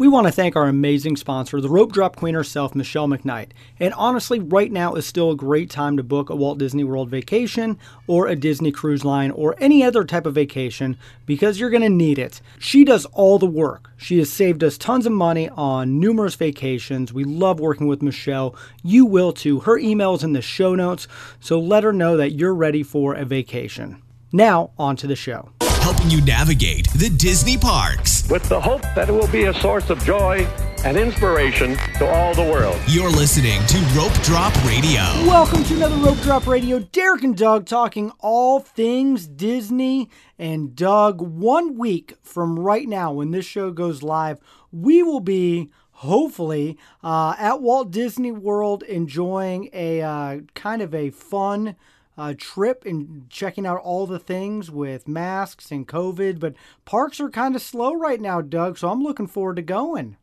We want to thank our amazing sponsor, the rope drop queen herself, Michelle McKnight. And honestly, right now is still a great time to book a Walt Disney World vacation or a Disney cruise line or any other type of vacation because you're going to need it. She does all the work. She has saved us tons of money on numerous vacations. We love working with Michelle. You will too. Her email is in the show notes, so let her know that you're ready for a vacation. Now, on to the show helping you navigate the Disney parks. With the hope that it will be a source of joy and inspiration to all the world. You're listening to Rope Drop Radio. Welcome to another Rope Drop Radio. Derek and Doug talking all things Disney. And Doug, one week from right now, when this show goes live, we will be hopefully uh, at Walt Disney World enjoying a uh, kind of a fun uh, trip and checking out all the things with masks and COVID. But parks are kind of slow right now, Doug. So I'm looking forward to going.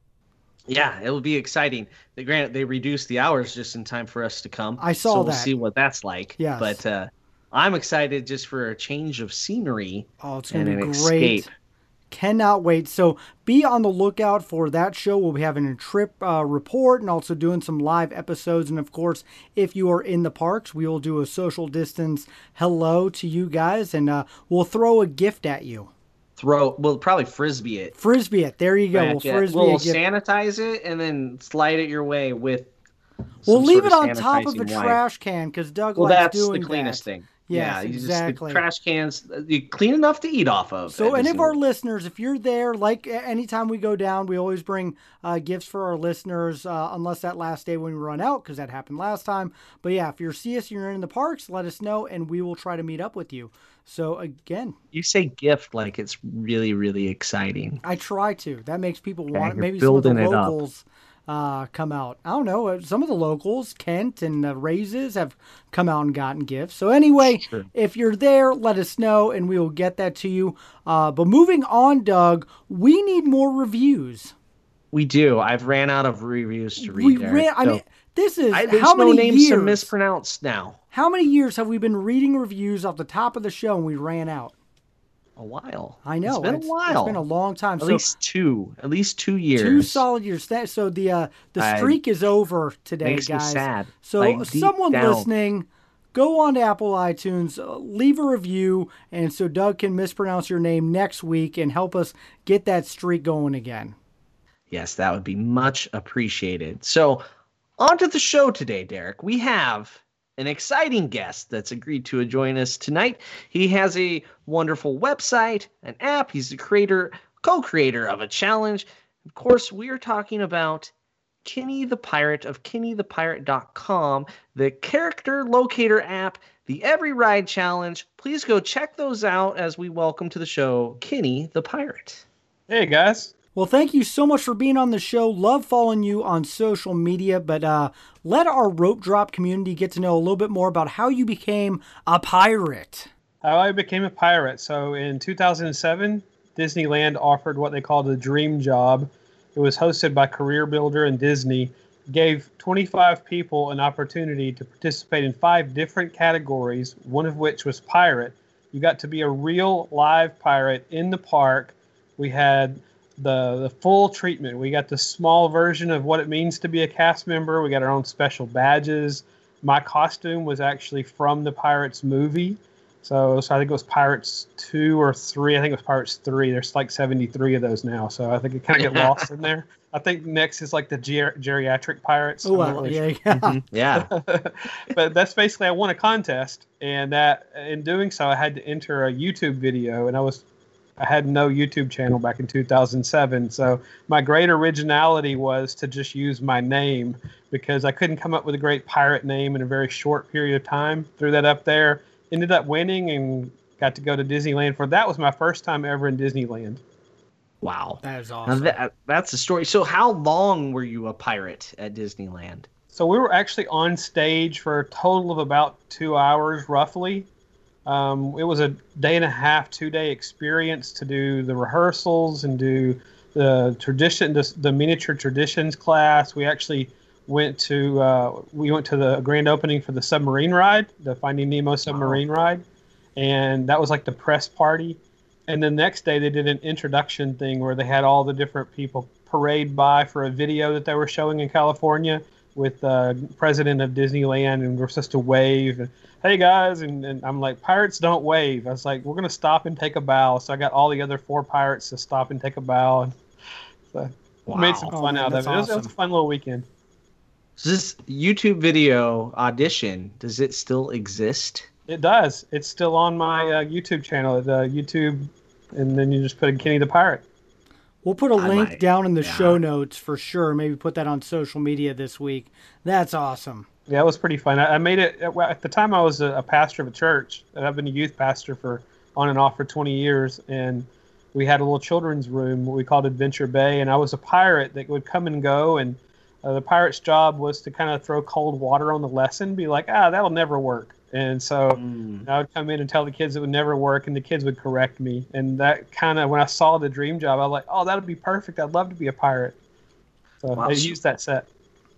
Yeah, it will be exciting. The grant they reduced the hours just in time for us to come. I saw so that. We'll see what that's like. Yeah, but uh, I'm excited just for a change of scenery. Oh, it's gonna be great. Escape. Cannot wait. So be on the lookout for that show. We'll be having a trip uh, report and also doing some live episodes. And of course, if you are in the parks, we will do a social distance hello to you guys and uh, we'll throw a gift at you. Throw, we'll probably frisbee it. Frisbee it. There you go. We'll frisbee it. we'll sanitize it and then slide it your way with. We'll leave it on top of a trash can because Doug well, likes doing that. Well, that's the cleanest that. thing. Yes, yeah, exactly. Just, trash cans, you clean enough to eat off of. So, any of our listeners, if you're there, like anytime we go down, we always bring uh, gifts for our listeners, uh, unless that last day when we run out, because that happened last time. But yeah, if you see us, and you're in the parks, let us know, and we will try to meet up with you. So again, you say gift like it's really, really exciting. I try to. That makes people want. Maybe some of the locals uh, come out. I don't know. Uh, some of the locals, Kent and the Raises, have come out and gotten gifts. So anyway, sure. if you're there, let us know, and we will get that to you. Uh, but moving on, Doug, we need more reviews. We do. I've ran out of reviews to read. We ran. I mean, this is I, how many no names years? to mispronounce now. How many years have we been reading reviews off the top of the show and we ran out? A while. I know. It's been it's, a while. It's been a long time. At so, least two. At least two years. Two solid years. That so the uh, the streak I, is over today, makes guys. Me sad. So like, someone down. listening, go on to Apple iTunes, uh, leave a review, and so Doug can mispronounce your name next week and help us get that streak going again. Yes, that would be much appreciated. So, on to the show today, Derek. We have an exciting guest that's agreed to join us tonight. He has a wonderful website, an app. He's the creator, co-creator of a challenge. Of course, we are talking about Kenny the Pirate of KennyThePirate.com, the character locator app, the Every Ride Challenge. Please go check those out as we welcome to the show Kenny the Pirate. Hey guys. Well, thank you so much for being on the show. Love following you on social media, but uh, let our rope drop community get to know a little bit more about how you became a pirate. How I became a pirate. So in 2007, Disneyland offered what they called a dream job. It was hosted by Career Builder and Disney. Gave 25 people an opportunity to participate in five different categories, one of which was pirate. You got to be a real live pirate in the park. We had the the full treatment. We got the small version of what it means to be a cast member. We got our own special badges. My costume was actually from the Pirates movie. So, so I think it was Pirates two or three. I think it was Pirates three. There's like 73 of those now. So I think it kind of get lost in there. I think next is like the ger- geriatric pirates. Oh, wow. Really yeah, yeah. Mm-hmm. yeah. but that's basically I won a contest, and that in doing so, I had to enter a YouTube video, and I was I had no YouTube channel back in 2007. So my great originality was to just use my name because I couldn't come up with a great pirate name in a very short period of time. Threw that up there, ended up winning, and got to go to Disneyland for that was my first time ever in Disneyland. Wow, that is awesome. That, that's the story. So how long were you a pirate at Disneyland? So we were actually on stage for a total of about two hours, roughly. Um, it was a day and a half, two day experience to do the rehearsals and do the tradition, the, the miniature traditions class. We actually went to uh, we went to the grand opening for the submarine ride, the Finding Nemo submarine wow. ride, and that was like the press party. And the next day they did an introduction thing where they had all the different people parade by for a video that they were showing in California with uh, president of Disneyland, and we're supposed to wave. And, hey guys, and, and I'm like, pirates don't wave. I was like, we're gonna stop and take a bow. So I got all the other four pirates to stop and take a bow, and so Wow. made some Oh, fun man, out of it. that's It was, it was a fun little weekend. So this YouTube video audition, does it still exist? It does. It's still on my uh, YouTube channel. The YouTube, and then you just put in Kenny the Pirate. We'll put a I link might- down in the yeah. show notes for sure. Maybe put that on social media this week. That's awesome. Yeah, it was pretty fun. I, I made it at, at the time. I was a, a pastor of a church, and I've been a youth pastor for on and off for 20 years. And we had a little children's room we called Adventure Bay, and I was a pirate that would come and go. And uh, the pirate's job was to kind of throw cold water on the lesson, be like, ah, that'll never work. And so Mm. I would come in and tell the kids it would never work, and the kids would correct me. And that kind of when I saw the dream job, I was like, oh, that'd be perfect. I'd love to be a pirate. So Wow. I used that set.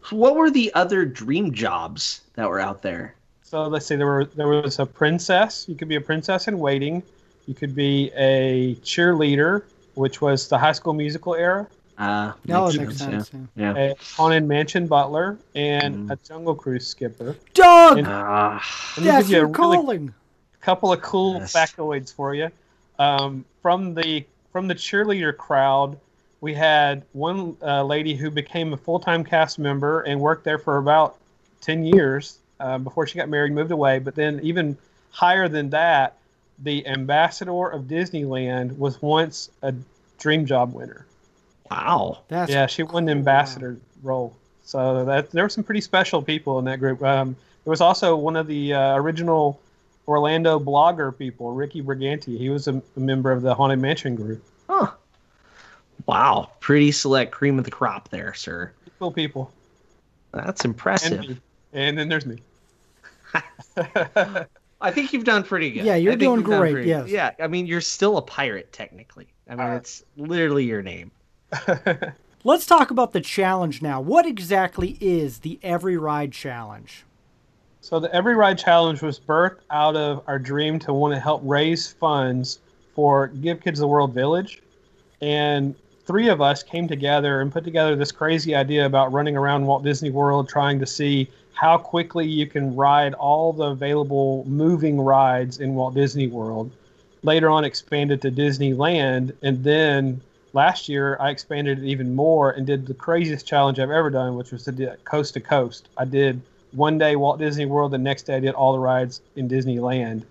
So what were the other dream jobs that were out there? So let's say there were there was a princess. You could be a princess in waiting. You could be a cheerleader, which was the High School Musical era. Uh, That would makes make sense. yeah. Yeah. yeah. A haunted mansion butler and Mm. a jungle cruise skipper. Doug, And- Ah, Let me that's you a really calling. couple of cool Yes. factoids for you. Um, from the from the cheerleader crowd, we had one uh, lady who became a full time cast member and worked there for about ten years uh, before she got married, moved away. But then even higher than that, the ambassador of Disneyland was once a dream job winner. Wow. That's Yeah, she won the ambassador role. So that there were some pretty special people in that group. Um, there was also one of the uh, original Orlando blogger people, Ricky Brigante. He was a, a member of the Haunted Mansion group. Huh. Wow. Pretty select cream of the crop there, sir. Cool people. That's impressive. me. And then there's me. I think you've done pretty good. Yeah, you're doing great, pretty- yes. Yeah, I mean, you're still a pirate technically. I mean, Uh, it's literally your name. Let's talk about the challenge now. What exactly is the Every Ride Challenge? So the Every Ride Challenge was birthed out of our dream to want to help raise funds for Give Kids the World Village. And three of us came together and put together this crazy idea about running around Walt Disney World trying to see how quickly you can ride all the available moving rides in Walt Disney World. Later on expanded to Disneyland and then last year I expanded it even more and did the craziest challenge I've ever done, which was to do coast to coast. I did one day Walt Disney World, the next day I did all the rides in Disneyland.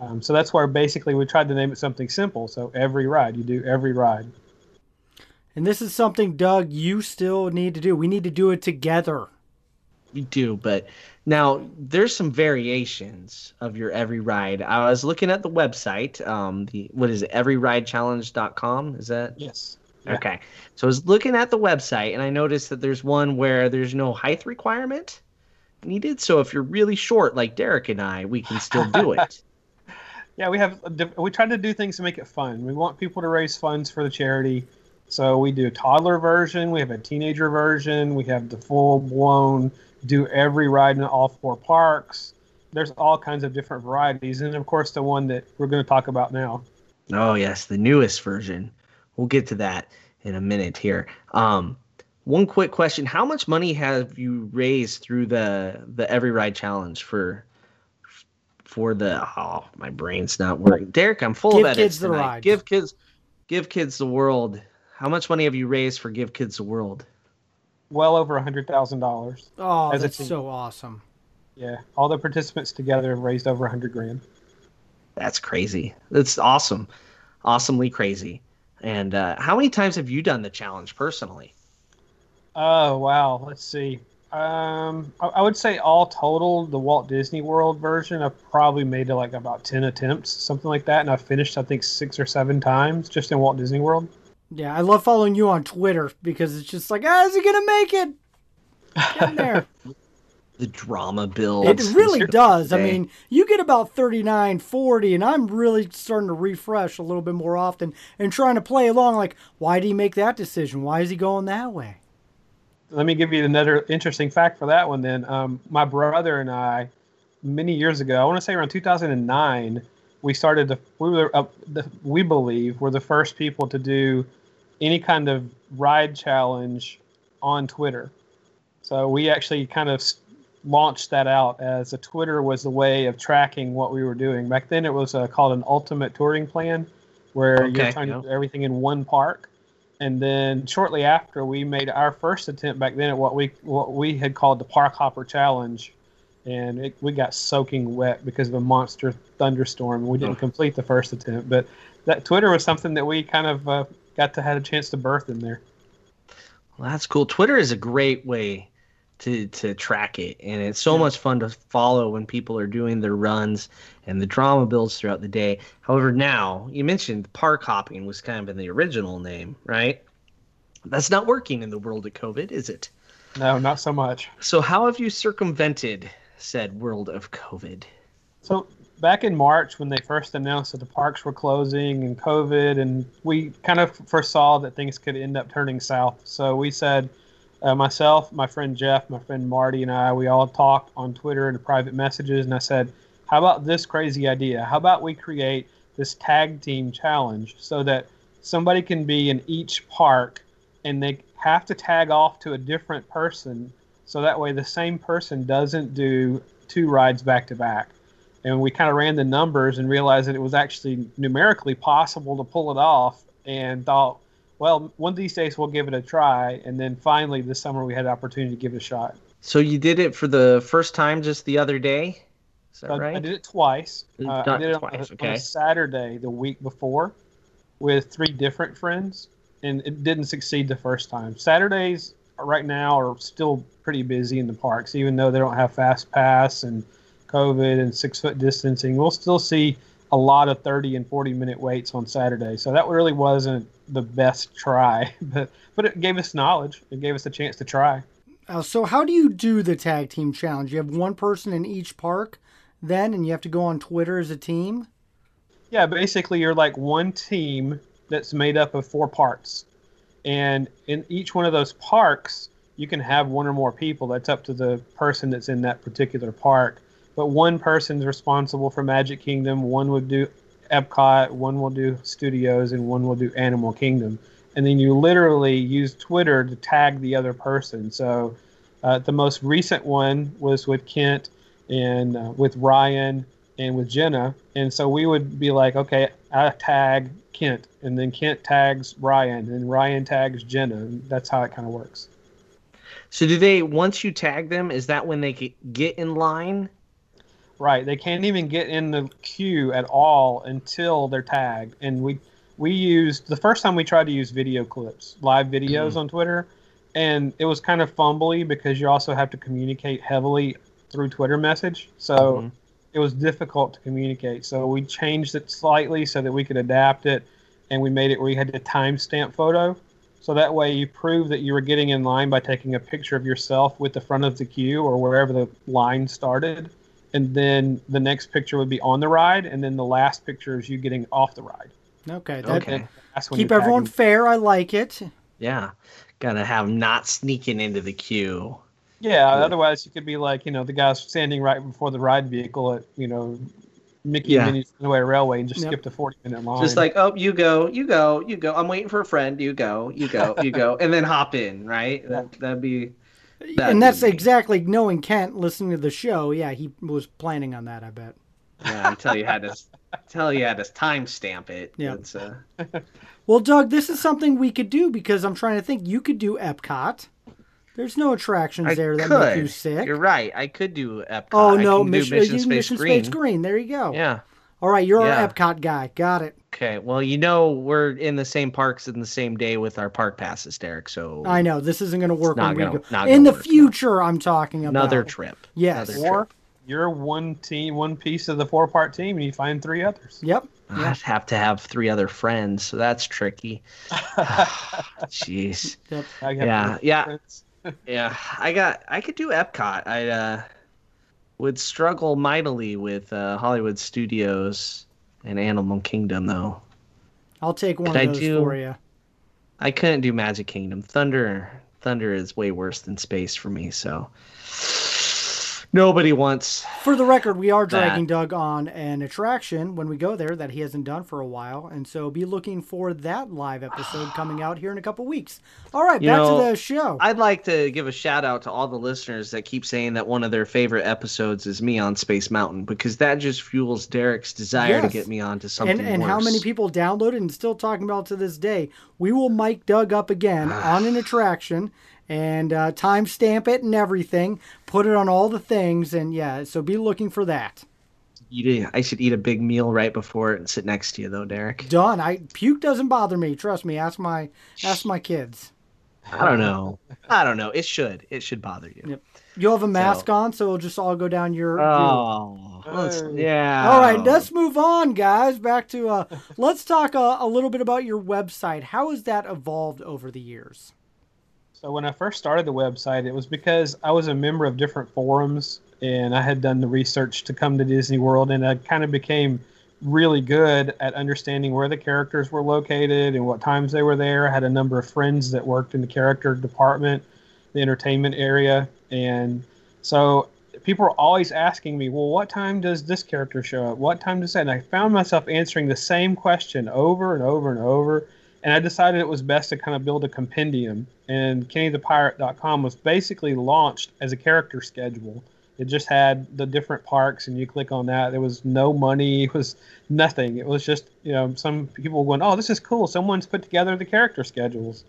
Um, so that's where basically we tried to name it something simple. So every ride, you do every ride. And this is something, Doug, you still need to do. We need to do it together. You do, but now there's some variations of your every ride. I was looking at the website. Um, the what is it? Everyridechallenge.com. Is that Yes. Yeah. okay? So I was looking at the website and I noticed that there's one where there's no height requirement needed. So if you're really short, like Derek and I, we can still do it. Yeah, we have we try to do things to make it fun. We want people to raise funds for the charity. So we do a toddler version, we have a teenager version, we have the full blown do every ride in all four parks. There's all kinds of different varieties, and of course the one that we're going to talk about now. Oh yes, the newest version. We'll get to that in a minute here. Um, one quick question: How much money have you raised through the the Every Ride Challenge for for the? Oh, my brain's not working. Derek, I'm full Give of edits kids the ride. Give kids, give kids the world. How much money have you raised for Give Kids the World? Well over a hundred thousand dollars. Oh, that's so awesome. Yeah, all the participants together have raised over a hundred grand. That's crazy. That's awesome, awesomely crazy. And uh, how many times have you done the challenge personally? Oh wow, let's see. Um, I, I would say all total, the Walt Disney World version, I've probably made it like about ten attempts, something like that, and I've finished I think six or seven times just in Walt Disney World. Yeah, I love following you on Twitter because it's just like, ah, is he gonna make it? Get in there. The drama build. it really does. I mean, you get about 39, 40, and I'm really starting to refresh a little bit more often and trying to play along. Like, why did he make that decision? Why is he going that way? Let me give you another interesting fact for that one. Then, um, my brother and I, many years ago, I want to say around 2009, we started to we were uh, the, we believe we're the first people to do any kind of ride challenge on Twitter. So we actually kind of launched that out as a Twitter was the way of tracking what we were doing. Back then, it was uh, called an ultimate touring plan, where Okay, you're trying yeah. to do everything in one park. And then shortly after, we made our first attempt back then at what we what we had called the Park Hopper Challenge, and it, we got soaking wet because of a monster thunderstorm. We didn't complete the first attempt, but that Twitter was something that we kind of uh, got to had a chance to birth in there. Well, that's cool. Twitter is a great way to to track it, and it's so much fun to follow when people are doing their runs and the drama builds throughout the day. However, now you mentioned park hopping was kind of in the original name, right? That's not working in the world of COVID, is it? No, not so much. So, how have you circumvented said world of COVID? So back in March, when they first announced that the parks were closing and COVID, and we kind of foresaw that things could end up turning south. So we said, uh, myself, my friend Jeff, my friend Marty, and I, we all talked on Twitter and private messages, and I said, how about this crazy idea? How about we create this tag team challenge so that somebody can be in each park and they have to tag off to a different person so that way the same person doesn't do two rides back to back and we kind of ran the numbers and realized that it was actually numerically possible to pull it off and thought well one of these days we'll give it a try and then finally this summer we had the opportunity to give it a shot So, you did it for the first time just the other day? Is that So I- right? I did it twice. You've Uh, I did it it on, twice, a, on okay. a Saturday the week before with three different friends, and it didn't succeed the first time. Saturdays right now are still pretty busy in the parks, even though they don't have fast pass and COVID and six foot distancing. We'll still see a lot of 30 and 40 minute waits on Saturday. So that really wasn't the best try, but but it gave us knowledge. It gave us a chance to try. Uh, so how do you do the tag team challenge? You have one person in each park, then, and you have to go on Twitter as a team. Yeah, basically you're like one team that's made up of four parts. And in each one of those parks, you can have one or more people. That's up to the person that's in that particular park. But one person's responsible for Magic Kingdom, one would do Epcot, one will do Studios, and one will do Animal Kingdom. And then you literally use Twitter to tag the other person. So uh, the most recent one was with Kent and uh, with Ryan and with Jenna. And so we would be like, okay, I tag Kent, and then Kent tags Ryan, and Ryan tags Jenna. That's how it kind of works. So, do they, once you tag them, is that when they get in line? Right. They can't even get in the queue at all until they're tagged. And we we used the first time we tried to use video clips, live videos on Twitter, and it was kind of fumbly because you also have to communicate heavily through Twitter message. So Mhm. it was difficult to communicate. So we changed it slightly so that we could adapt it, and we made it where you had a timestamp photo. So that way you prove that you were getting in line by taking a picture of yourself with the front of the queue or wherever the line started. And then the next picture would be on the ride, and then the last picture is you getting off the ride. Okay. That, Okay. That's when Keep everyone tagging. fair. I like it. Yeah. Gotta have 'em not sneaking into the queue. Yeah, otherwise you could be like, you know, the guy standing right before the ride vehicle at, you know, Mickey Yeah. and Minnie's Runaway Railway and just Yep. skipped a 40 minute line. Just like, oh, you go, you go, you go. I'm waiting for a friend. You go, you go, you go, and then hop in, right? That that'd be. That'd and that's exactly knowing Kent listening to the show. Yeah, he was planning on that. I bet. Yeah, I tell you how to tell you how to timestamp it. Yeah. It's, uh, Well, Doug, this is something we could do because I'm trying to think. You could do Epcot. There's no attractions I there that could. make you sick. You're right. I could do Epcot. Oh I no, can do Mission, Mission, Space, Mission Green. Space Green. There you go. Yeah. All right, you're Yeah. our Epcot guy. Got it. Okay. Well, you know we're in the same parks in the same day with our park passes, Derek. So I know this isn't going to work not when gonna- go. not In the work, no. future, I'm talking about another trip. Yes. Another or trip. you're one team, one piece of the four part team, and you find three others. Yep. I'd have to have three other friends, so that's tricky. Jeez. Yep. Yeah, yeah. Yeah, I got. I could do Epcot. I uh, would struggle mightily with uh, Hollywood Studios and Animal Kingdom, though. I'll take one Could of those do- for you. I couldn't do Magic Kingdom. Thunder, Thunder is way worse than space for me. So, Nobody wants. For the record, we are That. dragging Doug on an attraction when we go there that he hasn't done for a while, and so be looking for that live episode coming out here in a couple weeks. All right, You back know, to the show. I'd like to give a shout out to all the listeners that keep saying that one of their favorite episodes is me on Space Mountain because that just fuels Derek's desire to get me onto something and and how many people downloaded and still talking about it to this day. We will mic Doug up again on an attraction and uh, timestamp it and everything. Put it on all the things, and yeah, so be looking for that. Eat a- I should eat a big meal right before it and sit next to you, though, Derek. Done. I puke doesn't bother me. Trust me. Ask my ask my kids. I don't know. I don't know. It should. It should bother you. Yep. You'll have a mask on, so it'll just all go down your. your- Oh, let's- yeah. All right, let's move on, guys. Back to uh, let's talk a, a little bit about your website. How has that evolved over the years? So when I first started the website, it was because I was a member of different forums and I had done the research to come to Disney World, and I kind of became really good at understanding where the characters were located and what times they were there. I had a number of friends that worked in the character department, the entertainment area, and so people were always asking me, "Well, what time does this character show up? What time does that?" And I found myself answering the same question over and over and over and I decided it was best to kind of build a compendium. And KennyThePirate.com was basically launched as a character schedule. It just had the different parks, and you click on that. There was no money. It was nothing. It was just you know some people going, "Oh, this is cool. Someone's put together the character schedules."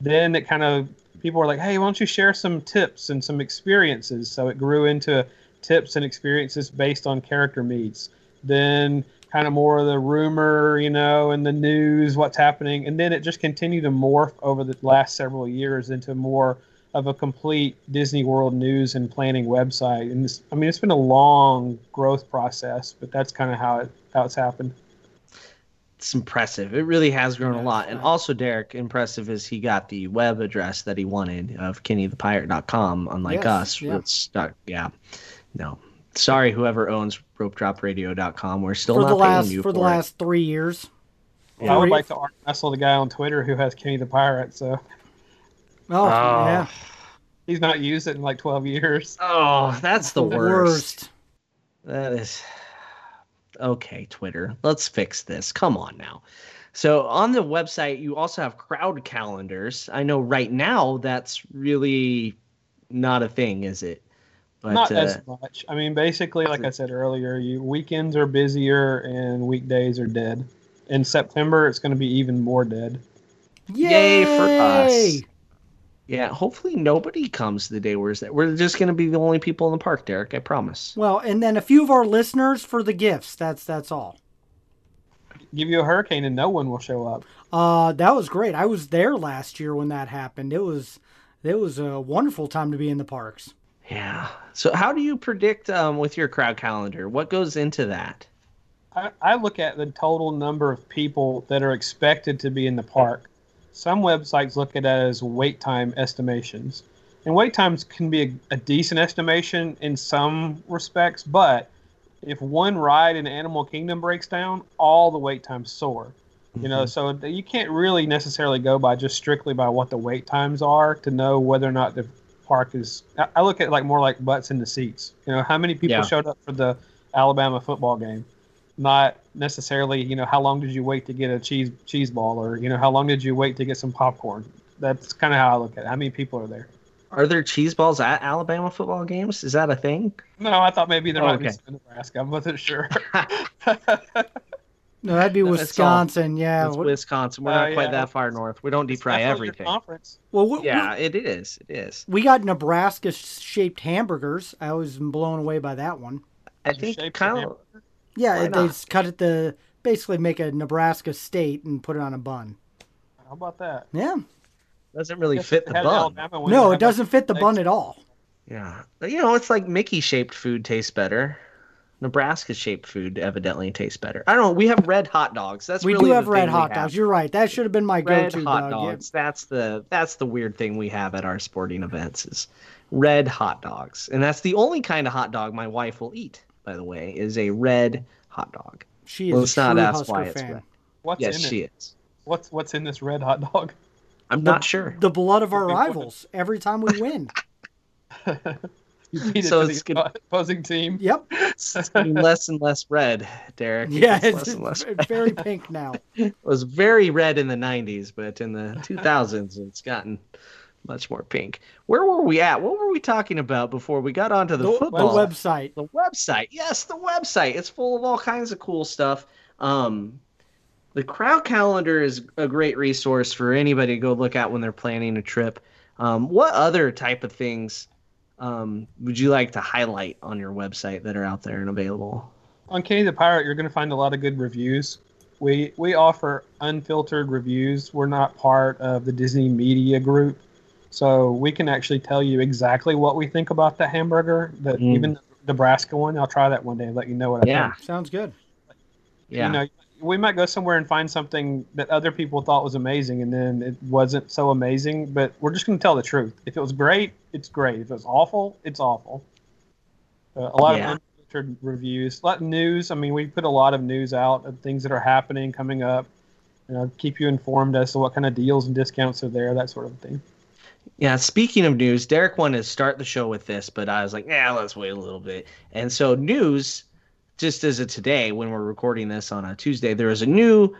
Then it kind of people were like, "Hey, why don't you share some tips and some experiences?" So it grew into tips and experiences based on character meets. Then kind of more of the rumor, you know, and the news, what's happening, and then it just continued to morph over the last several years into more of a complete Disney World news and planning website. And this, I mean, it's been a long growth process, but that's kind of how it how it's happened. It's impressive. It really has grown a lot. And also, Derek, impressive is he got the web address that he wanted of KennyThePirate.com, unlike Yes, us. yeah. It's not, yeah. No. Sorry, whoever owns RopeDropRadio.com. We're still for not the paying last you for for the it. last three years. I would like to arm wrestle the guy on Twitter who has Kenny the Pirate, so Oh, oh. yeah, he's not used it in like 12 years. Oh, that's the, the worst. That is okay, Twitter. Let's fix this. Come on now. So on the website, you also have crowd calendars. I know right now that's really not a thing, is it? But, not uh, as much. I mean, basically, like I said earlier, you weekends are busier and weekdays are dead. In September, it's going to be even more dead. Yay, Yay for us. Yeah, hopefully nobody comes the day we're there. We're just going to be the only people in the park, Derek. I promise. Well, and then a few of our listeners for the gifts. That's that's all. Give you a hurricane and no one will show up. Uh, that was great. I was there last year when that happened. It was it was a wonderful time to be in the parks. Yeah. So how do you predict um, with your crowd calendar? What goes into that? I, I look at the total number of people that are expected to be in the park. Some websites look at it as wait time estimations. And wait times can be a, a decent estimation in some respects, but if one ride in Animal Kingdom breaks down, all the wait times soar. You know, so you can't really necessarily go by just strictly by what the wait times are to know whether or not the park is. I, look at like more like butts in the seats. You know, how many people Yeah. showed up for the Alabama football game? Not necessarily, you know, how long did you wait to get a cheese cheese ball, or you know, how long did you wait to get some popcorn? That's kind of how I look at it. How many people are there? Are there cheese balls at Alabama football games? Is that a thing? No, I thought maybe there Oh, might be some in Nebraska. I wasn't sure. No, that'd be That's all. Wisconsin. Yeah. It's What- Wisconsin. We're Oh, not quite yeah. that far north. We don't deep fry everything. Conference. well, we, Yeah, it is. It is. we got Nebraska shaped hamburgers. I was blown away by that one. I Did think shape kind of. Yeah, Why they just cut it to basically make a Nebraska state and put it on a bun. How about that? Yeah. Doesn't really fit the bun. No, it doesn't fit the bun at all. Yeah, you know, it's like Mickey shaped food tastes better. Nebraska shaped food evidently tastes better. I don't know. We have red hot dogs. That's we really do have red thing we hot have. dogs. You're right. That should have been my red go-to hot dog. Yeah. dogs. That's the that's the weird thing we have at our sporting events is red hot dogs, and that's the only kind of hot dog my wife will eat. By the way, is a red hot dog. She is Well, a let's not ask Husker why it's fan. red. What's yes, in she it? is. What's what's in this red hot dog? I'm not sure. The blood of our rivals every time we win. You beat it So to it's the gonna- opposing team. Yep. It's less and less red, Derek. Yeah, It's it's, less and less it's very pink now. It was very red in the 90s, but in the 2000s, it's gotten much more pink. Where were we at? What were we talking about before we got onto the, The, the football? website. The website. Yes, the website. It's full of all kinds of cool stuff. Um, the crowd calendar is a great resource for anybody to go look at when they're planning a trip. Um, what other type of things um, would you like to highlight on your website that are out there and available? On Kenny the Pirate, you're going to find a lot of good reviews. We we offer unfiltered reviews. We're not part of the Disney Media Group, so we can actually tell you exactly what we think about the hamburger. The Mm. even the Nebraska one. I'll try that one day and let you know what I Yeah. think. Sounds good. Yeah. You know, we might go somewhere and find something that other people thought was amazing, and then it wasn't so amazing. But we're just going to tell the truth. If it was great, it's great. If it was awful, it's awful. Uh, a lot Yeah. of unfiltered reviews, a lot of news. I mean, we put a lot of news out of things that are happening, coming up. You know, keep you informed as to what kind of deals and discounts are there, that sort of thing. Yeah, speaking of news, Derek wanted to start the show with this, but I was like, yeah, let's wait a little bit. And so, news, just as of today, when we're recording this on a Tuesday, there is a new,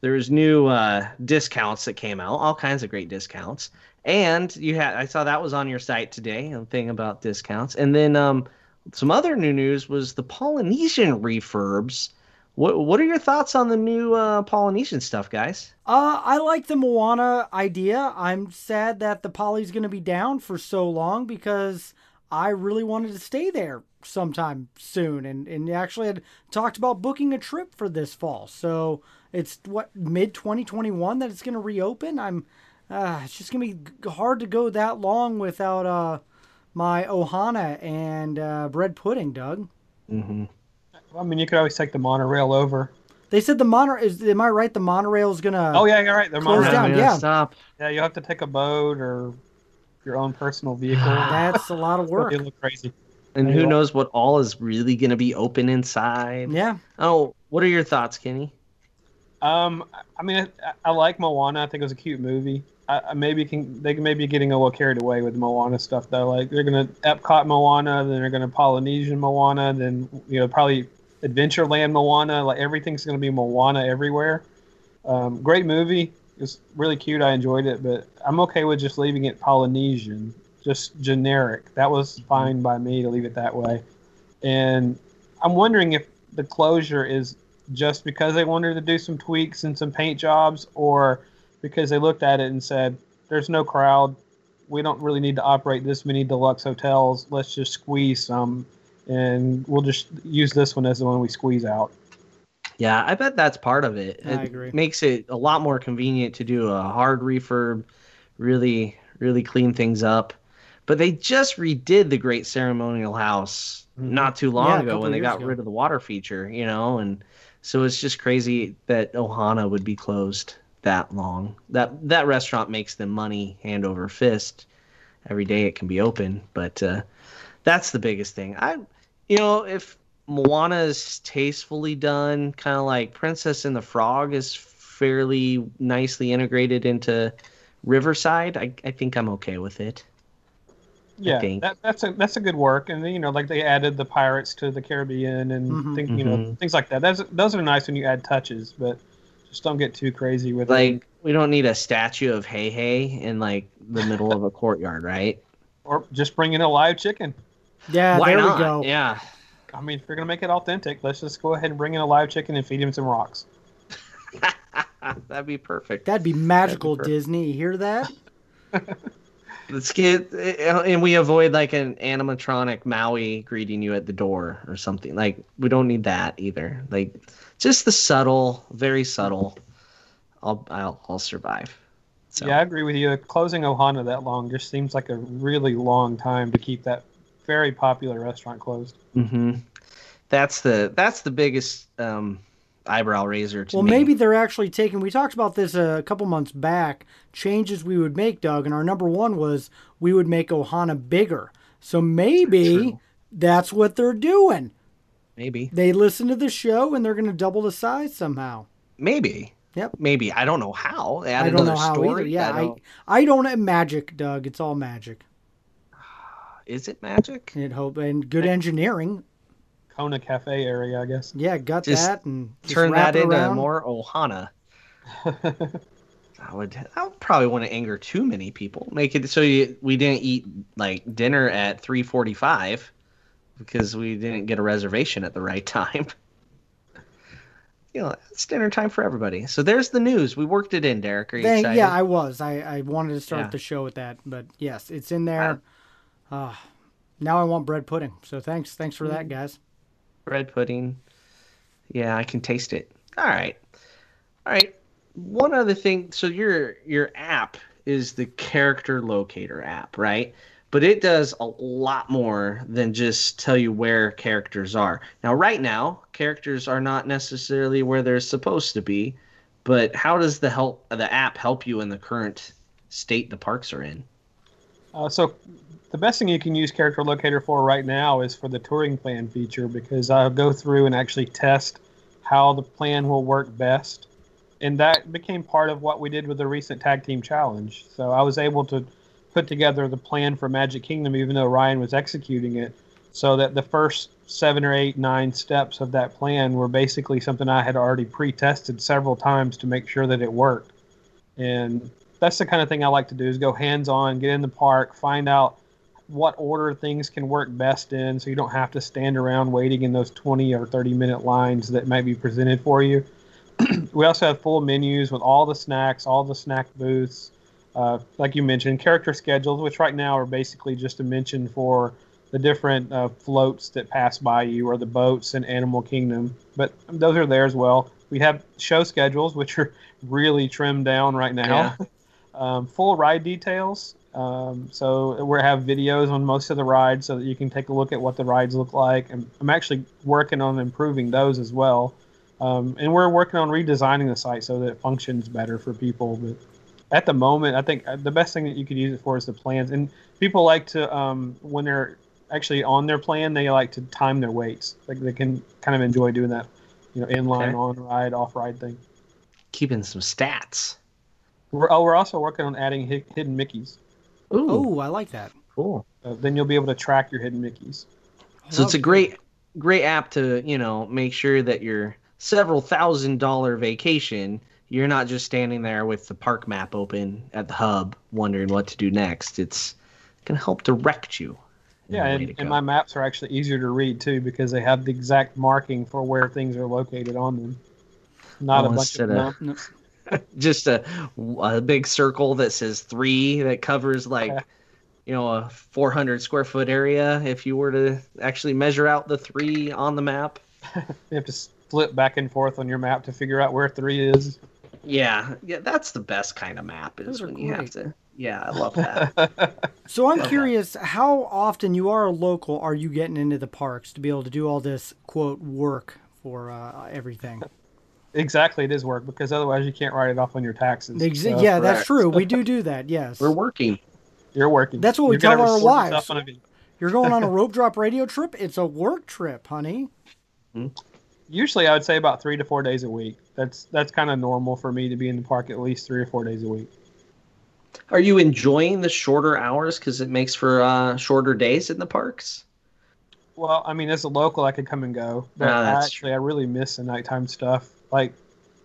there's new uh, discounts that came out, all kinds of great discounts. And you had, I saw that was on your site today, a thing about discounts. And then um, some other new news was the Polynesian refurbs. What What are your thoughts on the new uh, Polynesian stuff, guys? Uh, I like the Moana idea. I'm sad that the Poly's going to be down for so long because I really wanted to stay there sometime soon and, and actually had talked about booking a trip for this fall. So it's what mid 2021 that it's going to reopen. I'm uh, it's just going to be hard to go that long without uh my ohana and uh, bread pudding, Doug. Mm-hmm. Well, I mean, you could always take the monorail over. They said the monorail is am I right the monorail is going to Oh yeah, you're right. They're Close monorail. down, yeah. Stop. Yeah, you have to take a boat or your own personal vehicle. That's a lot of work. It look crazy. And who knows what all is really going to be open inside? Yeah. Oh, what are your thoughts, Kenny? Um, I mean, I, I like Moana. I think it was a cute movie. I, I maybe can they can maybe getting a little carried away with Moana stuff though. Like they're gonna Epcot Moana, then they're gonna Polynesian Moana, then you know probably Adventureland Moana. Like everything's gonna be Moana everywhere. Um, great movie. It was really cute. I enjoyed it, but I'm okay with just leaving it Polynesian, just generic. That was fine by me to leave it that way. And I'm wondering if the closure is just because they wanted to do some tweaks and some paint jobs, or because they looked at it and said, "There's no crowd. We don't really need to operate this many deluxe hotels. Let's just squeeze some, and we'll just use this one as the one we squeeze out." Yeah, I bet that's part of it. I it agree. makes it a lot more convenient to do a hard refurb, really, really clean things up. But they just redid the Great Ceremonial House not too long Yeah, ago when they got ago. rid of the water feature, you know, and so it's just crazy that Ohana would be closed that long. That that restaurant makes them money hand over fist. Every day it can be open, but uh, that's the biggest thing. I, you know, if Moana is tastefully done, kind of like Princess and the Frog is fairly nicely integrated into Riverside, I, I think I'm okay with it. Yeah, think. that, that's a that's a good work, and you know, like they added the pirates to the Caribbean and Mhm. things, you know, Mhm. things like that. That's, those are nice when you add touches, but just don't get too crazy with it. Like we don't need a statue of Heihei in like the middle of a courtyard, right? Or just bring in a live chicken. Yeah, Why there not? we go. Yeah. I mean, if you're gonna make it authentic, let's just go ahead and bring in a live chicken and feed him some rocks. That'd be perfect. That'd be magical, perfect. Disney. You hear that? Let's get and we avoid like an animatronic Maui greeting you at the door or something. Like we don't need that either. Like just the subtle, very subtle. I'll I'll I'll survive. So Yeah, I agree with you. Closing Ohana that long just seems like a really long time to keep that very popular restaurant closed. hmm that's the that's the biggest um eyebrow raiser to Well, me. maybe they're actually taking. We talked about this a couple months back. Changes we would make, Doug, and our number one was we would make Ohana bigger. So maybe True. that's what they're doing. maybe They listen to the show and they're going to double the size somehow. maybe Yep. maybe I don't know how. Add I don't know how story. either. Yeah, I I, don't- I don't have magic, Doug. It's all magic. Is it magic? It hope and good engineering. Kona Cafe area, I guess. Yeah, got Just that and Turn wrap that it into around. more Ohana. I would. I would probably want to anger too many people. Make it so you, we didn't eat like dinner at three forty-five because we didn't get a reservation at the right time. You know, it's dinner time for everybody. So there's the news. We worked it in, Derek. Are you Thank- excited? yeah, I was. I, I wanted to start Yeah. the show with that, but yes, it's in there. Uh, now I want bread pudding. So thanks, thanks for Mm. that, guys. bread pudding. Yeah, I can taste it. All right. All right. One other thing, so your your app is the character locator app, right? But it does a lot more than just tell you where characters are. Now, right now, characters are not necessarily where they're supposed to be, but how does the help the app help you in the current state the parks are in? Uh, so the best thing you can use Character Locator for right now is for the touring plan feature because I'll go through and actually test how the plan will work best. And that became part of what we did with the recent tag team challenge. So I was able to put together the plan for Magic Kingdom, even though Ryan was executing it, so that the first seven or eight, nine steps of that plan were basically something I had already pre tested several times to make sure that it worked. And that's the kind of thing I like to do is go hands on, get in the park, find out what order things can work best in so you don't have to stand around waiting in those 20 or 30 minute lines that might be presented for you. we also have full menus with all the snacks, all the snack booths. Uh, like you mentioned, character schedules, which right now are basically just a mention for the different uh, floats that pass by you or the boats in Animal Kingdom. But those are there as well. We have show schedules, which are really trimmed down right now. um, full ride details. Um, so we have videos on most of the rides so that you can take a look at what the rides look like. And I'm actually working on improving those as well. Um, and we're working on redesigning the site so that it functions better for people. But at the moment, I think the best thing that you could use it for is the plans. And people like to, um, when they're actually on their plan, they like to time their waits. Like they can kind of enjoy doing that, you know, inline, Okay. on ride, off ride thing. Keeping some stats. We're, oh, we're also working on adding hidden Mickeys. Ooh, Oh, I like that. cool. Uh, then you'll be able to track your hidden Mickeys. So it's a great, great app to you know make sure that your several thousand dollar vacation, you're not just standing there with the park map open at the hub, wondering what to do next. It's gonna help direct you. Yeah, and, and my maps are actually easier to read too because they have the exact marking for where things are located on them. Not Oh, a bunch of of- num- just a, a big circle that says three that covers like you know a 400 square foot area. If you were to actually measure out the three on the map. You have to flip back and forth on your map to figure out where three is. yeah. Yeah that's the best kind of map is Those are when you have to yeah i love that. So I'm curious, how often you are a local are you getting into the parks to be able to do all this quote work for uh, everything? Exactly, it is work because otherwise you can't write it off on your taxes. Exa- So yeah, that's true. We do do that. Yes. we're working You're working. That's what we You're tell our wives. a video. You're going on a rope drop radio trip. It's a work trip, honey. Usually, I would say about three to four days a week. That's that's kind of normal for me to be in the park at least three or four days a week. are you enjoying the shorter hours because it makes for uh, shorter days in the parks Well, I mean, as a local, I could come and go, but Ah, I that's actually, I really miss the nighttime stuff. Like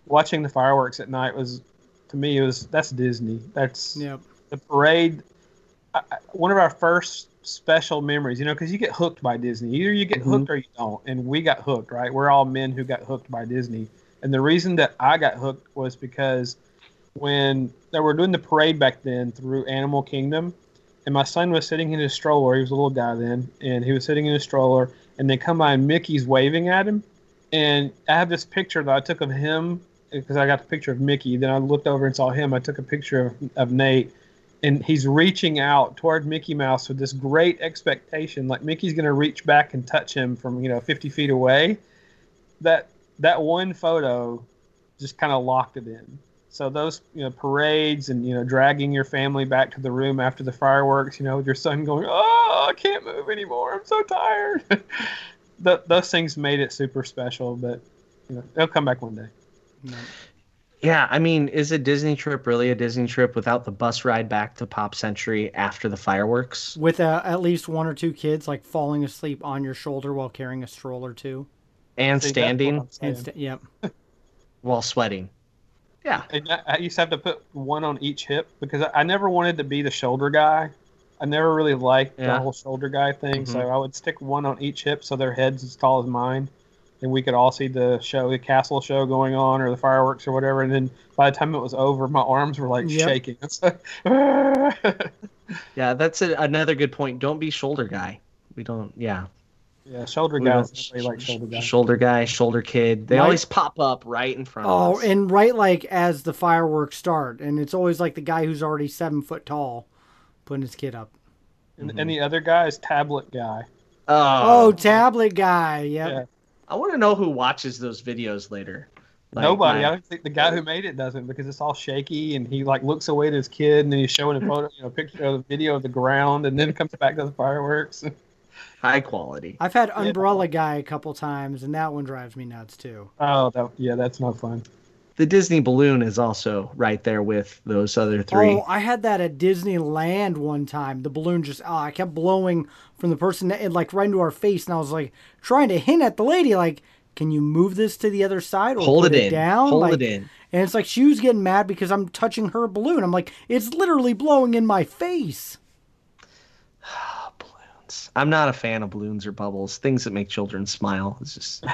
watching the fireworks at night was, to me, it was that's Disney. That's Yep. the parade. I, I- one of our first special memories, you know, because you get hooked by Disney. Either you get Mhm. hooked or you don't, and we got hooked. Right? We're all men who got hooked by Disney, and the reason that I got hooked was because when they were doing the parade back then through Animal Kingdom, and my son was sitting in his stroller. He was a little guy then, and he was sitting in his stroller, and they come by and Mickey's waving at him, and I have this picture that I took of him because I got the picture of Mickey. Then I looked over and saw him. I took a picture of, of Nate, and he's reaching out toward Mickey Mouse with this great expectation, like Mickey's going to reach back and touch him from you know 50 feet away. That that one photo just kind of locked it in. So those you know parades and you know dragging your family back to the room after the fireworks, you know, with your son going, "Oh, I can't move anymore. I'm so tired." Th- those things made it super special, but you know, they'll come back one day. Yeah, I mean, is a Disney trip really a Disney trip without the bus ride back to Pop Century after the fireworks With uh, at least one or two kids like falling asleep on your shoulder while carrying a stroller too. and See, standing And sta- yep. while sweating? Yeah, And I- I used to have to put one on each hip because I- I never wanted to be the shoulder guy. I never really liked Yeah. the whole shoulder guy thing, so Mhm. I would stick one on each hip so their head's as tall as mine, and we could all see the show, the castle show going on, or the fireworks or whatever. And then by the time it was over, my arms were like Yep. shaking. It's like, yeah, yeah, that's a, another good point. Don't be shoulder guy. We don't. Yeah, Yeah, shoulder We guys. don't- Nobody likes shoulder guys. Shoulder guy, shoulder kid. They Right. always pop up right in front of Oh, us. and right like as the fireworks start, and it's always like the guy who's already seven foot tall, putting his kid up. And, mm-hmm. and the other guy is tablet guy. Oh, oh tablet guy. Yep. Yeah. I want to know who watches those videos later. Like, Nobody. my- I don't think the guy who made it doesn't because it's all shaky and he like looks away at his kid and then he's showing a photo, you know, picture of the video of the ground and then it comes back to the fireworks. high quality. I've had umbrella guy a couple times, and that one drives me nuts too. Oh, that, yeah, that's not fun. The Disney balloon is also right there with those other three. Oh, I had that at Disneyland one time. The balloon just, oh, I kept blowing from the person that, like right into our face, and I was like trying to hint at the lady, like, can you move this to the other side or Hold put it in. down? Hold Like- it in. And it's like she was getting mad because I'm touching her balloon. I'm like, it's literally blowing in my face. Balloons. I'm not a fan of balloons or bubbles. Things that make children smile. It's just,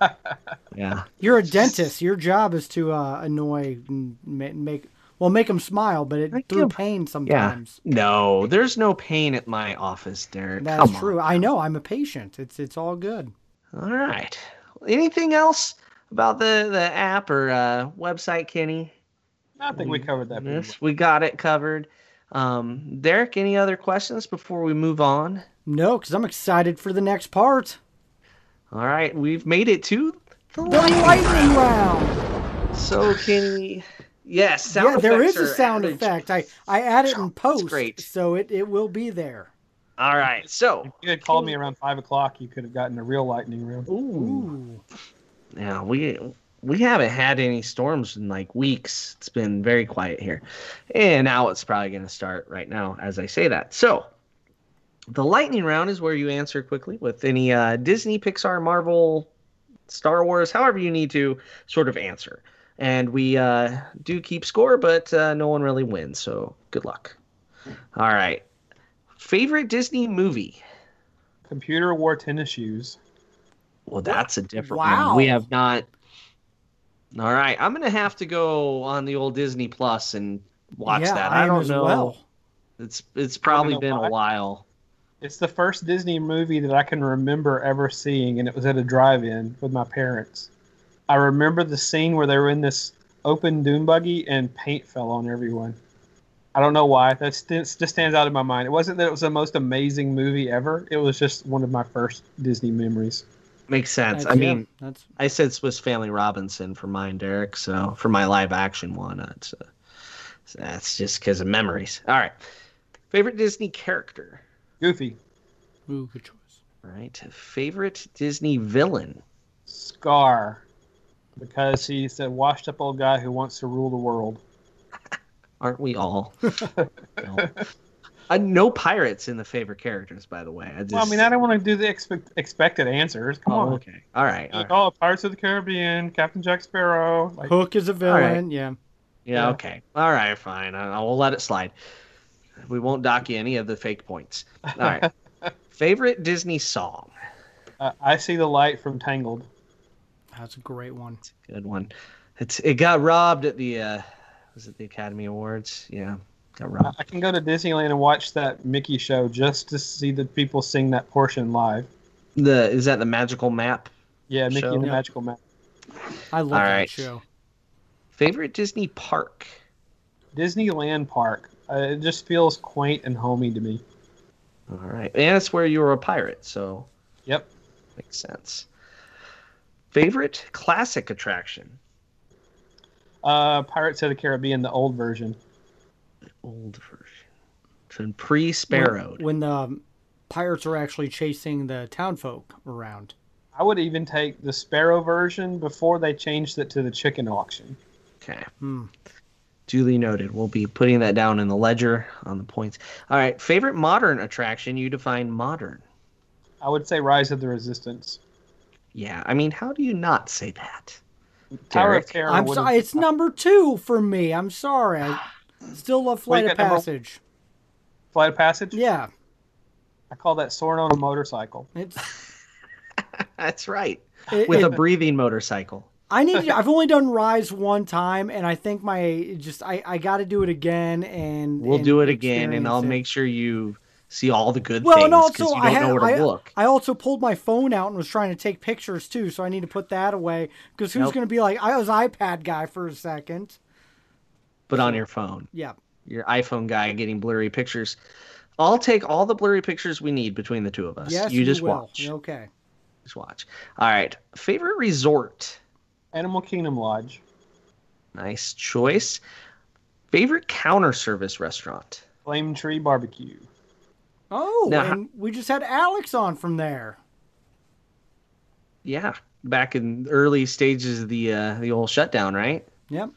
yeah. You're a dentist. Your job is to uh, annoy and make, well, make them smile, but it Make through 'em- pain Yeah. sometimes. No, there's no pain at my office, Derek. That's Come true. On. I know. I'm a patient. It's it's all good. All right. Anything else about the the app or uh, website, Kenny? I think we covered that. Yes, we got it covered. Um, Derek, any other questions before we move on? No, because I'm excited for the next part. All right, we've made it to the The lightning lightning round. round. So, Kenny, yes, sound yeah, there is a sound added. effect. I I add it in That's post, great. so it, it will be there. All right, so If you had called me around five o'clock, you could have gotten a real lightning round. ooh, Ooh. now we we haven't had any storms in like weeks. It's been very quiet here, and now it's probably going to start right now as I say that. So, the lightning round is where you answer quickly with any uh, Disney, Pixar, Marvel, Star Wars, however you need to sort of answer. And we uh, do keep score, but uh, no one really wins. So good luck. All right. Favorite Disney movie? Computer wore tennis shoes. Well, that's a different Wow. one. We have not. All right, I'm gonna have to go on the old Disney Plus and watch yeah, that. I, I, don't know. well. It's it's probably been why? a while. It's the first Disney movie that I can remember ever seeing, and it was at a drive-in with my parents. I remember the scene where they were in this open dune buggy and paint fell on everyone. I don't know why. That st- just stands out in my mind. It wasn't that it was the most amazing movie ever. It was just one of my first Disney memories. Makes sense. I That's- yeah, mean, that's I said Swiss Family Robinson for mine, Derek. So for my live action one, that's uh, that's just because of memories. All right. Favorite Disney character. Goofy, ooh, good choice. All right. Favorite Disney villain. Scar, because he's a washed-up old guy who wants to rule the world. Aren't we all? no. Uh, no pirates in the favorite characters, by the way. I just, Well, I mean, I don't want to do the expect- expected answers. Come Oh, on. okay. All right. All Like, right. oh, Pirates of the Caribbean, Captain Jack Sparrow. Like, Hook is a villain. Yeah. Yeah, Yeah. okay. All right, fine. I, I will let it slide. We won't dock you any of the fake points. All right. Favorite Disney song? uh, I see the light from Tangled. That's a great one. Good one. It's it got robbed at the uh was it the Academy Awards? Yeah. Got I robbed. I can go to Disneyland and watch that Mickey show just to see the people sing that portion live. The is that the magical map? Yeah, Mickey Show? and the Yeah. Magical Map. I love All that right. show. Favorite Disney park? Disneyland Park. Uh, it just feels quaint and homey to me. All right. And it's where you were a pirate, so Yep. makes sense. Favorite classic attraction? Uh, Pirates of the Caribbean, the old version. The old version. So pre-sparrowed. When, when the um, pirates are actually chasing the townfolk around. I would even take the Sparrow version before they changed it to the chicken auction. Okay. Hmm. Duly noted. We'll be putting that down in the ledger on the points. All right. Favorite modern attraction? You define modern. I would say Rise of the Resistance. Yeah. I mean, how do you not say that? Tower Derek? of Terror. I'm sorry, it's number two for me. I'm sorry. I still love Flight of that number- Passage. Flight of Passage. Yeah, I call that soaring on a motorcycle. it's That's right. it- With a breathing motorcycle. I need. To, I've only done Rise one time, and I think my just I I got to do it again, and We'll and do it again, and I'll it. make sure you see all the good Well, things because you I don't had know where to I, look. I also pulled my phone out and was trying to take pictures too, so I need to put that away because who's Nope. going to be like I was iPad guy for a second. but on your phone. Yeah, your iPhone guy getting blurry pictures. I'll take all the blurry pictures we need between the two of us. yes, you just will. watch. Okay. Just watch. All right. Favorite resort? Animal Kingdom Lodge. Nice choice. Favorite counter service restaurant? Flame Tree Barbecue. Oh, Now, and we just had Alex on from there. Yeah, back in early stages of the uh, the old shutdown, right? Yep.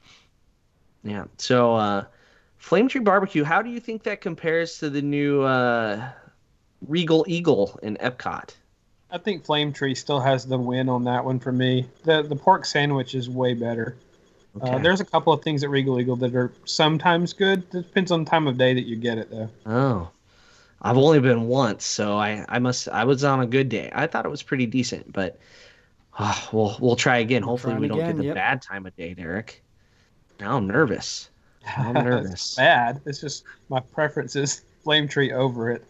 Yeah. So, uh, Flame Tree Barbecue. How do you think that compares to the new uh, Regal Eagle in Epcot? I think Flame Tree still has the win on that one for me. The the pork sandwich is way better. Uh, there's a couple of things at Regal Eagle that are sometimes good. It depends on the time of day that you get it, though. Oh, I've only been once, so I, I must I was on a good day. I thought it was pretty decent, but ah, we'll we'll try again. Hopefully trying we don't again, get the yep. bad time of day, Derek. Now I'm nervous. I'm It's nervous. bad. It's just my preference is Flame Tree over it.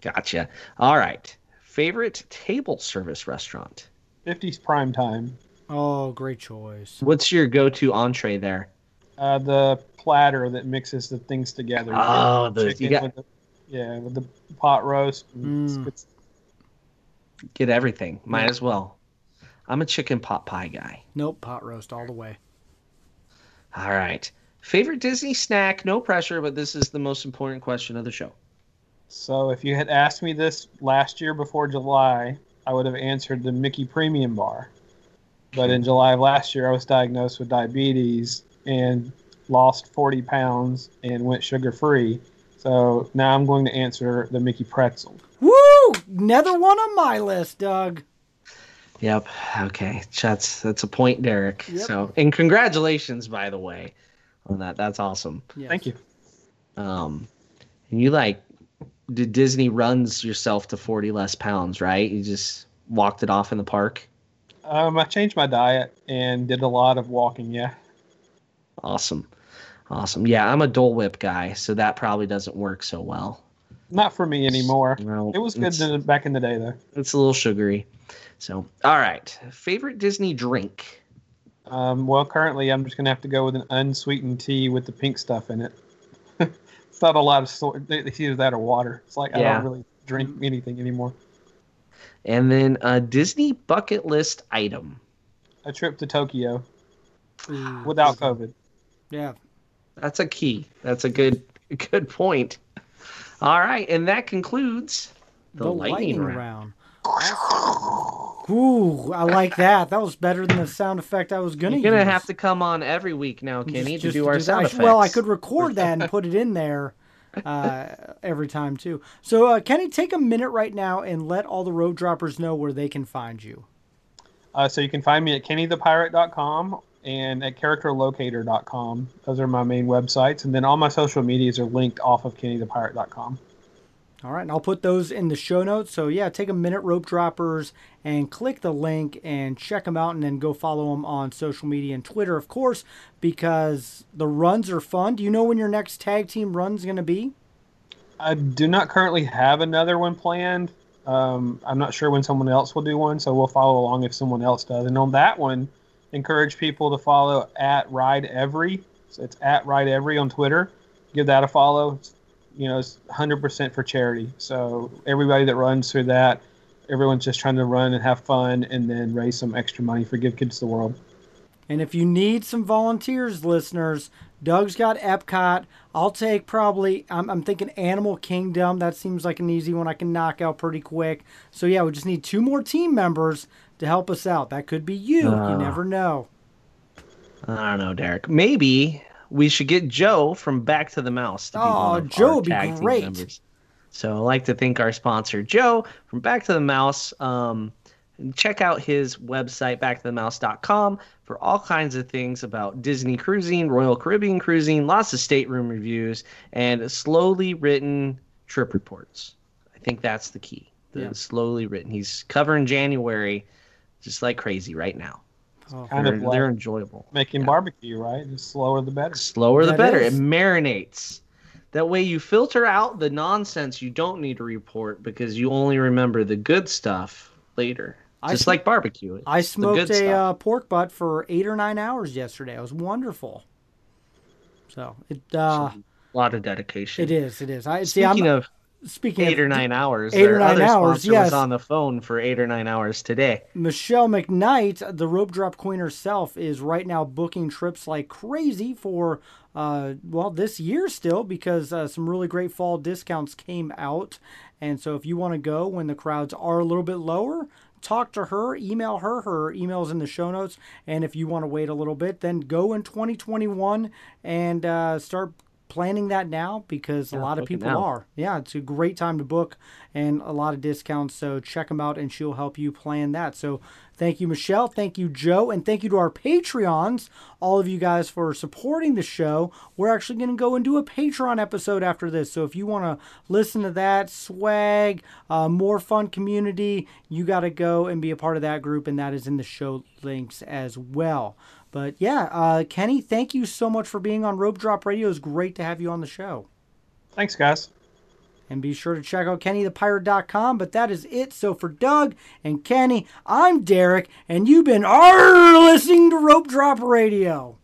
Gotcha. All right. Favorite table service restaurant? 50s prime time. Oh, great choice. What's your go-to entree there? Uh, the platter that mixes the things together. Oh, the- you got- with the, yeah, with the pot roast. Mm. Get everything. Might Yeah. as well. I'm a chicken pot pie guy. Nope, pot roast all the way. All right. Favorite Disney snack? No pressure, but this is the most important question of the show. So if you had asked me this last year before July, I would have answered the Mickey Premium Bar. But in July of last year, I was diagnosed with diabetes and lost 40 pounds and went sugar free. So now I'm going to answer the Mickey Pretzel. Woo! Another one on my list, Doug. Yep. Okay. That's that's a point, Derek. Yep. So, and congratulations, by the way, on that. That's awesome. Yes. Thank you. Um, and you like did Disney runs yourself to forty less pounds, right? You just walked it off in the park. Um, I changed my diet and did a lot of walking. Yeah. Awesome. Awesome. Yeah, I'm a Dole Whip guy, so that probably doesn't work so well. Not for me anymore. Well, It was good to, back in the day, though. It's a little sugary. So, all right. Favorite Disney drink? Um, well, currently, I'm just going to have to go with an unsweetened tea with the pink stuff in it. It's not a lot of sort. They, they use that or water. It's like I don't really drink anything anymore. And then a Disney bucket list item. A trip to Tokyo Ooh, without COVID. Yeah. That's a key. That's a good good point. All right, and that concludes the, lightning, round. Ooh, I like that. That was better than the sound effect I was gonna You're gonna use. have to come on every week now, Kenny, Just- to just- do our just- sound I- effects. Well, I could record that and put it in there uh, every time too. So, uh, Kenny, take a minute right now and let all the rope droppers know where they can find you. Uh, so you can find me at kennythepirate.com and at characterlocator.com. Those are my main websites. And then all my social medias are linked off of kennythepirate.com. All right, and I'll put those in the show notes. So yeah, take a minute, rope droppers, and click the link and check them out, and then go follow them on social media and Twitter, of course, because the runs are fun. Do you know when your next tag team run's going to be? I do not currently have another one planned. Um, I'm not sure when someone else will do one, so we'll follow along if someone else does. And on that one, encourage people to follow at Ride Every. So it's at Ride Every on Twitter. Give that a follow. It's, you know, it's 100% for charity. So everybody that runs through that, everyone's just trying to run and have fun and then raise some extra money for Give Kids the World. And if you need some volunteers, listeners, Doug's got Epcot. I'll take probably, I'm, I'm thinking Animal Kingdom. That seems like an easy one I can knock out pretty quick. So, yeah, we just need two more team members to help us out. That could be you. you Ah. never know. I don't know, Derek. Maybe we should get Joe from Back to the Mouse to Oh, Joe would be great. members. So I'd like to thank our sponsor, Joe from Back to the Mouse. Um, check out his website, backtothemouse.com, for all kinds of things about Disney cruising, Royal Caribbean cruising, lots of stateroom reviews, and slowly written trip reports. I think that's the key. The Yeah. slowly written. He's covering January just like crazy right now. Kind they're, of like they're enjoyable. making barbecue, right? The slower the better. Slower the better. is. It marinates. That way you filter out the nonsense you don't need to report because you only remember the good stuff later. I Just sm- like barbecue. I It's the smoked a uh, pork butt for eight or nine hours yesterday. It was wonderful. So it uh, a lot of dedication. it is it is. I see. Speaking I'm of speaking eight of or nine hours, eight or nine other hours, yes. was on the phone for eight or nine hours today. Michelle McKnight, the rope drop queen herself, is right now booking trips like crazy for, uh, well, this year still because uh, some really great fall discounts came out. And so if you want to go when the crowds are a little bit lower, talk to her, email her. Her email's in the show notes. And if you want to wait a little bit, then go in 2021 and uh, start planning that now because a lot of people are. Yeah, it's a great time to book and a lot of discounts. So check them out and she'll help you plan that. So thank you, Michelle. Thank you, Joe. And thank you to our Patreons, all of you guys for supporting the show. We're actually going to go and do a Patreon episode after this. So if you want to listen to that, swag, uh, more fun community, you got to go and be a part of that group. And that is in the show links as well. But yeah, uh, Kenny, thank you so much for being on Rope Drop Radio. It's great to have you on the show. Thanks, guys. And be sure to check out KennyThePirate.com. But that is it. So for Doug and Kenny, I'm Derek, and you've been listening to Rope Drop Radio.